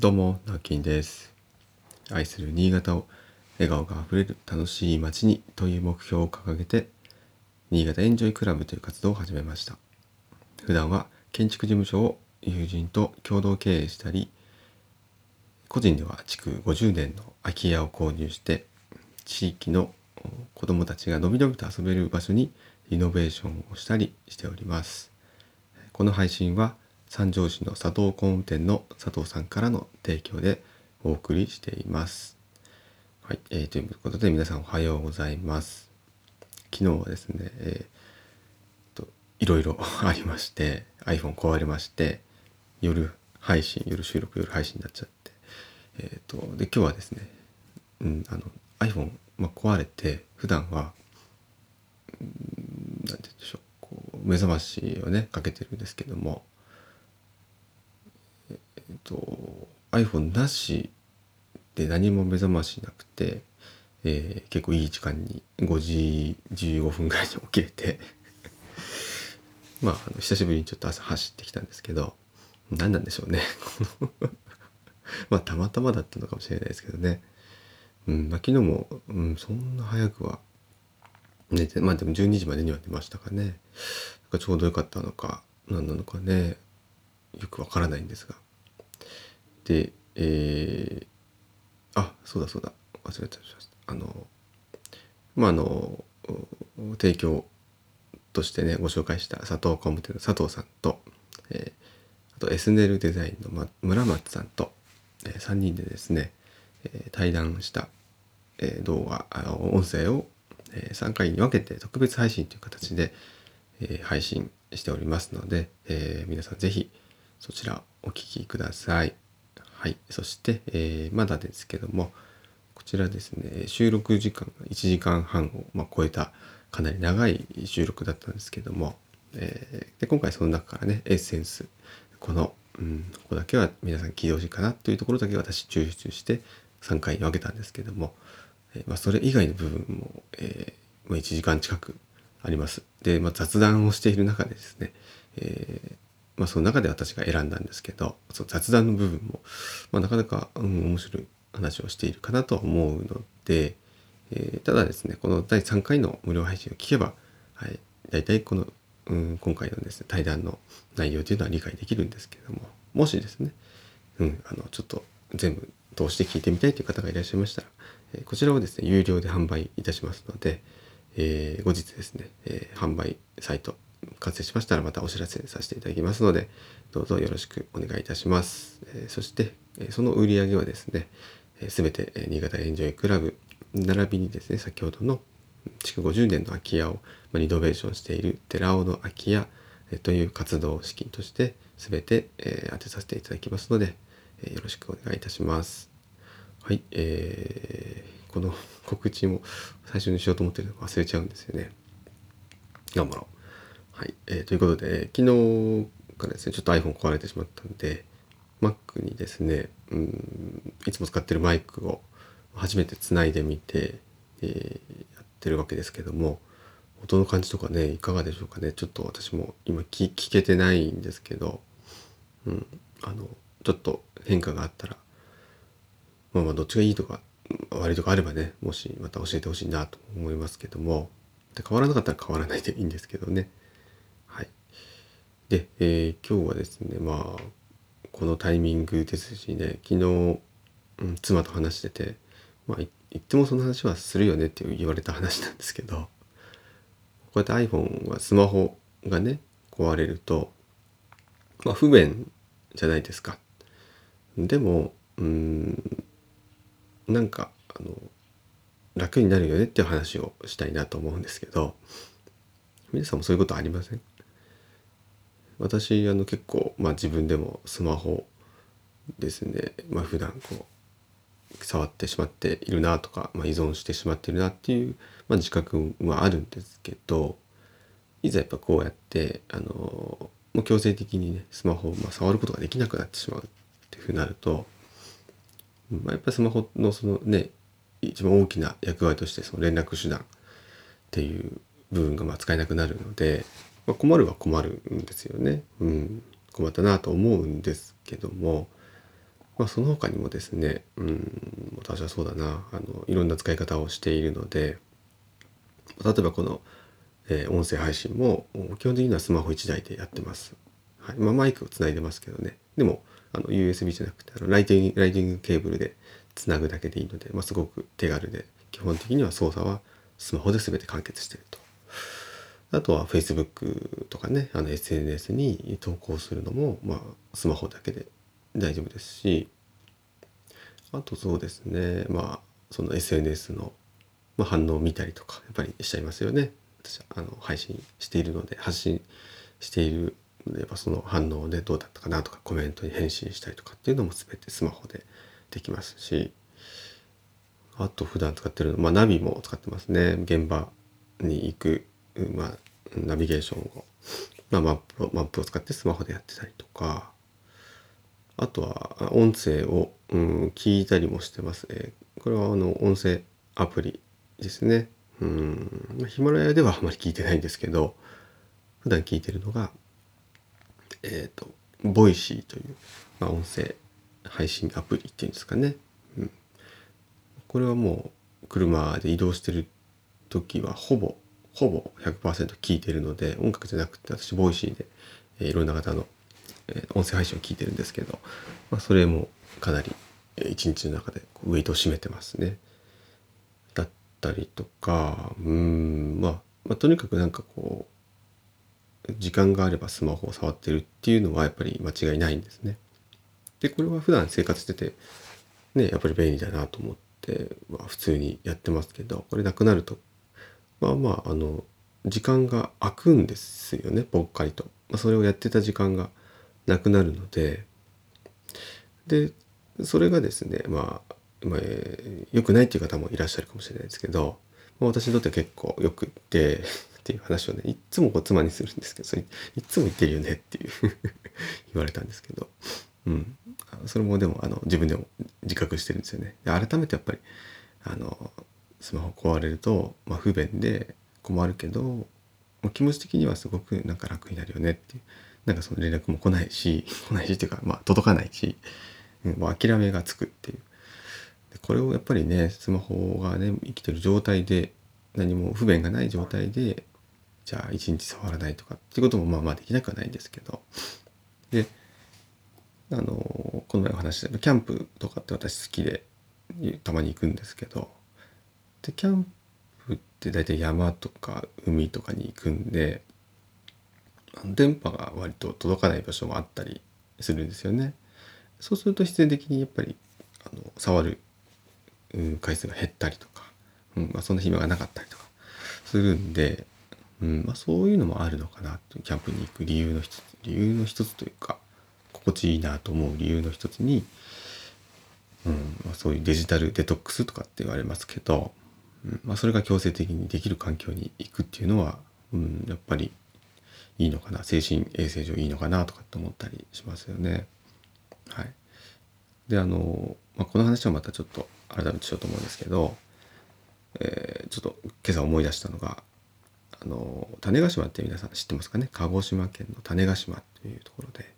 どうも、なきんです。愛する新潟を笑顔があふれる楽しい街にという目標を掲げて、新潟エンジョイクラブという活動を始めました。普段は建築事務所を友人と共同経営したり、個人では築50年の空き家を購入して、地域の子どもたちがのびのびと遊べる場所にリノベーションをしたりしております。この配信は三条市の佐藤工務店の佐藤さんからの提供でお送りしています。はい、えーということで皆さんおはようございます。昨日はですね、えーといろいろありまして iPhone 壊れまして夜配信夜収録夜配信になっちゃってえっ、とで今日はですね、うん、あの iPhone、まあ、壊れて普段はうんなんて言うんでしょうこう目覚ましをねかけてるんですけどもと iPhone なしで何も目覚ましなくて、えー結構いい時間に5時15分ぐらいに起きれて まああの久しぶりにちょっと朝走ってきたんですけど何なんでしょうね。まあたまたまだったのかもしれないですけどね、うんまあ、昨日も、うん、そんな早くは寝てまあでも12時までには寝ましたかね。ちょうどよかったのか何なのかね。よくわからないんですが。でえー、あそうだそうだ忘れてましたあのまああの提供としてねご紹介した佐藤工務店の佐藤さんと、えーあと S ネルデザインの、ま、村松さんと、え3人でですね、えー対談した、えー動画あ音声を、え3回に分けて特別配信という形で、えー配信しておりますので、えー皆さんぜひそちらお聞きください。はい、そして、えーまだですけどもこちらですね収録時間が1時間半を、まあ、超えたかなり長い収録だったんですけども、えーで今回その中からねエッセンスこの、うん、ここだけは皆さん聞いてほしいかなというところだけ私抽出して3回に分けたんですけども、えーまあ、それ以外の部分も、えーまあ、1時間近くあります。で、まあ、雑談をしている中でですね、えーまあ、その中で私が選んだんですけどその雑談の部分も、まあ、なかなか、うん、面白い話をしているかなと思うので、えーただですねこの第3回の無料配信を聞けば、はい、大体この、うん、今回のですね対談の内容というのは理解できるんですけれどももしですね、うん、あのちょっと全部通して聞いてみたいという方がいらっしゃいましたら、えーこちらをですね有料で販売いたしますので、えー後日ですね、え販売サイト完成しましたらまたお知らせさせていただきますのでどうぞよろしくお願いいたします、えそして、えその売り上げはですねすべてえ新潟エンジョイクラブ並びにですね先ほどの築50年の空き家をまあリノベーションしている寺尾の空き家えという活動資金として全てえ当てさせていただきますので、えよろしくお願いいたします。はい、えーこの告知も最初にしようと思ってるの忘れちゃうんですよね。頑張ろう。はい、えーということで、昨日からですね、ちょっと iPhone 壊れてしまったんで、Mac にですね、うん、いつも使ってるマイクを初めてつないでみて、えーやってるわけですけども、音の感じとかね、いかがでしょうかね。ちょっと私も今聞けてないんですけど、うん、あの、ちょっと変化があったら、まあまあどっちがいいとか悪いとかあればねもしまた教えてほしいなと思いますけどもで変わらなかったら変わらないでいいんですけどねで、えー今日はですねまあこのタイミングですしね昨日、うん、妻と話しててまあ言ってもその話はするよねって言われた話なんですけどこうやって iPhone はスマホがね壊れるとまあ不便じゃないですか。でもうんなんかあの楽になるよねっていう話をしたいなと思うんですけど皆さんもそういうことありません？私あの結構、まあ、自分でもスマホですね、まあ普段こう触ってしまっているなとか、まあ、依存してしまっているなっていう、まあ、自覚はあるんですけどいざやっぱこうやってあのもう強制的にねスマホをまあ触ることができなくなってしまうっていうふうになると、まあ、やっぱりスマホのそのね一番大きな役割としてその連絡手段っていう部分がまあ使えなくなるので、まあ、困るは困るんですよね。うん、困ったなと思うんですけどもまあ、その他にもですね、うん、私はそうだなあのいろんな使い方をしているので例えばこの、えー、音声配信も基本的にはスマホ1台でやってます。はいまあ、マイクをつないでますけどねでもあの USB じゃなくてあのライティングライティングケーブルでつなぐだけでいいので、まあ、すごく手軽で基本的には操作はスマホで全て完結してると。あとは Facebook とかね、あの SNS に投稿するのも、まあ、スマホだけで大丈夫ですし、あとそうですね、まあ、その SNS の、反応を見たりとか、やっぱりしちゃいますよね。私あの配信しているので、発信しているので、やっぱその反応でどうだったかなとか、コメントに返信したりとかっていうのも全てスマホでできますし、あと普段使ってるの、まあ、ナビも使ってますね。現場に行く、まあ、ナビゲーションを、まあ、マップマップを使ってスマホでやってたりとか、あとは音声を、うん、聞いたりもしてますね。これはあの音声アプリですね。うん、ヒマラヤではあまり聞いてないんですけど、普段聞いてるのが、えっ、ー、と、 Voicy という、まあ、音声配信アプリっていうんですかね。うん、これはもう車で移動してる時はほぼほぼ100%聞いてるので音楽じゃなくて私 Voicy で、えー、いろんな方の、えー、音声配信を聞いてるんですけど、まあ、それもかなり、えー、一日の中でウェイトを占めてますね。だったりとかうん、まあ、まあとにかくなんかこう時間があればスマホを触ってるっていうのはやっぱり間違いないんですね。でこれは普段生活しててねやっぱり便利だなと思って、まあ、普通にやってますけどこれなくなるとまあまああの時間が空くんですよねぽっかりと、まあ、それをやってた時間がなくなるので。でそれがですねまあ、まあ、良くないっていう方もいらっしゃるかもしれないですけど、まあ、私にとっては結構よくって っていう話をねいっつもこう妻にするんですけどそれいっつも言ってるよねっていう 言われたんですけど、うん、それもでもあの自分でも自覚してるんですよね。改めてやっぱりあのスマホ壊れると、まあ、不便で困るけど、まあ、気持ち的にはすごくなんか楽になるよねってなんかその連絡も来ないし 来ないしっていうか、まあ、届かないし、うん、もう諦めがつくっていう。でこれをやっぱりねスマホがね生きてる状態で何も不便がない状態でじゃあ一日触らないとかっていうこともまあまあできなくはないんですけど。であのこの前お話したキャンプとかって私好きでたまに行くんですけどでキャンプって大体山とか海とかに行くんで電波が割と届かない場所もあったりするんですよね。そうすると必然的にやっぱりあの触る、うん、回数が減ったりとか、うんまあ、そんな暇がなかったりとかするんで、うんまあ、そういうのもあるのかなとキャンプに行く理由の一つ理由の一つというか心地いいなと思う理由の一つに、うんまあ、そういうデジタルデトックスとかって言われますけど、まあ、それが強制的にできる環境に行くっていうのは、うん、やっぱりいいのかな。精神衛生上いいのかなとかって思ったりしますよね。はい、であの、まあ、この話はまたちょっと改めてしようと思うんですけど、えー、ちょっと今朝思い出したのがあの種子島って皆さん知ってますかね？鹿児島県の種子島というところで。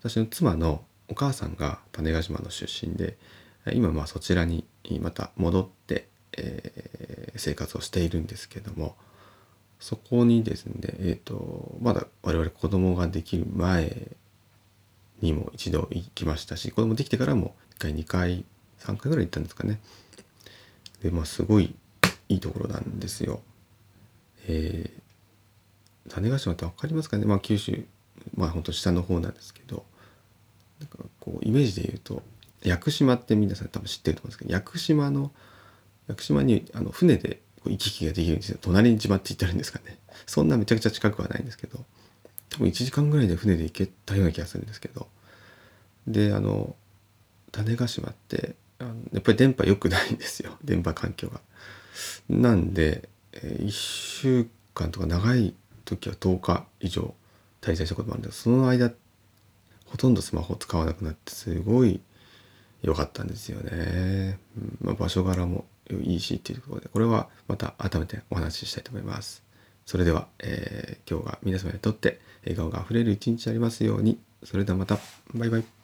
私の妻のお母さんが種子島の出身で今まあそちらにまた戻ってえー、生活をしているんですけどもそこにですね、えーと、まだ我々子供ができる前にも一度行きましたし子供できてからも1回2回3回ぐらい行ったんですかね。でまあすごいいいところなんですよ。えー、種子島って分かりますかね、まあ、九州まあほんと下の方なんですけどなんかこうイメージで言うと屋久島って皆さん多分知ってると思うんですけど屋久島の屋久島にあの船で行き来ができるんですよ。隣に島って言ってるんですかね。そんなめちゃくちゃ近くはないんですけど。多分1時間ぐらいで船で行けたような気がするんですけど。であの種子島ってあのやっぱり電波良くないんですよ。電波環境が。なんで、えー、1週間とか長い時は10日以上滞在したこともあるんですその間ほとんどスマホを使わなくなってすごい良かったんですよね。うんまあ、場所柄も。いいしっていうところでこれはまた改めてお話ししたいと思います。それでは、えー、今日が皆様にとって笑顔があふれる一日ありますようにそれではまたバイバイ。